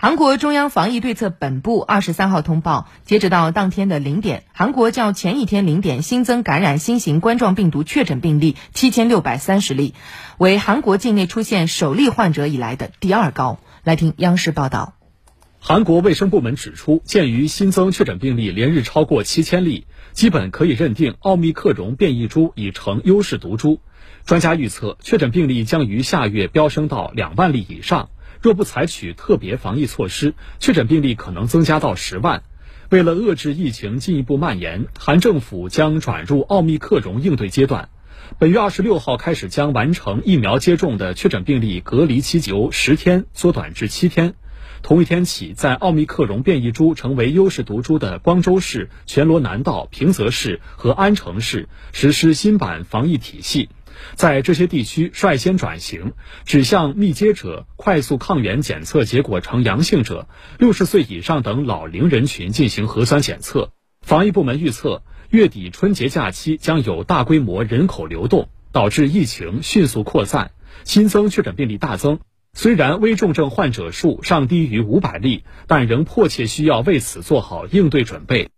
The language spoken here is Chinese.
韩国中央防疫对策本部二十三号通报，截止到当天的零点，韩国较前一天零点新增感染新型冠状病毒确诊病例七千六百三十例，为韩国境内出现首例患者以来的第二高。来听央视报道。韩国卫生部门指出，鉴于新增确诊病例连日超过七千例，基本可以认定奥密克戎变异株已成优势毒株。专家预测，确诊病例将于下月飙升到两万例以上。若不采取特别防疫措施，确诊病例可能增加到十万。为了遏制疫情进一步蔓延，韩政府将转入奥密克戎应对阶段。本月二十六号开始，将完成疫苗接种的确诊病例隔离期由十天缩短至七天。同一天起，在奥密克戎变异株成为优势毒株的光州市、全罗南道、平泽市和安城市实施新版防疫体系。在这些地区率先转型，指向密接者、快速抗原检测结果呈阳性者、六十岁以上等老龄人群进行核酸检测。防疫部门预测，月底春节假期将有大规模人口流动，导致疫情迅速扩散，新增确诊病例大增。虽然危重症患者数尚低于五百例，但仍迫切需要为此做好应对准备。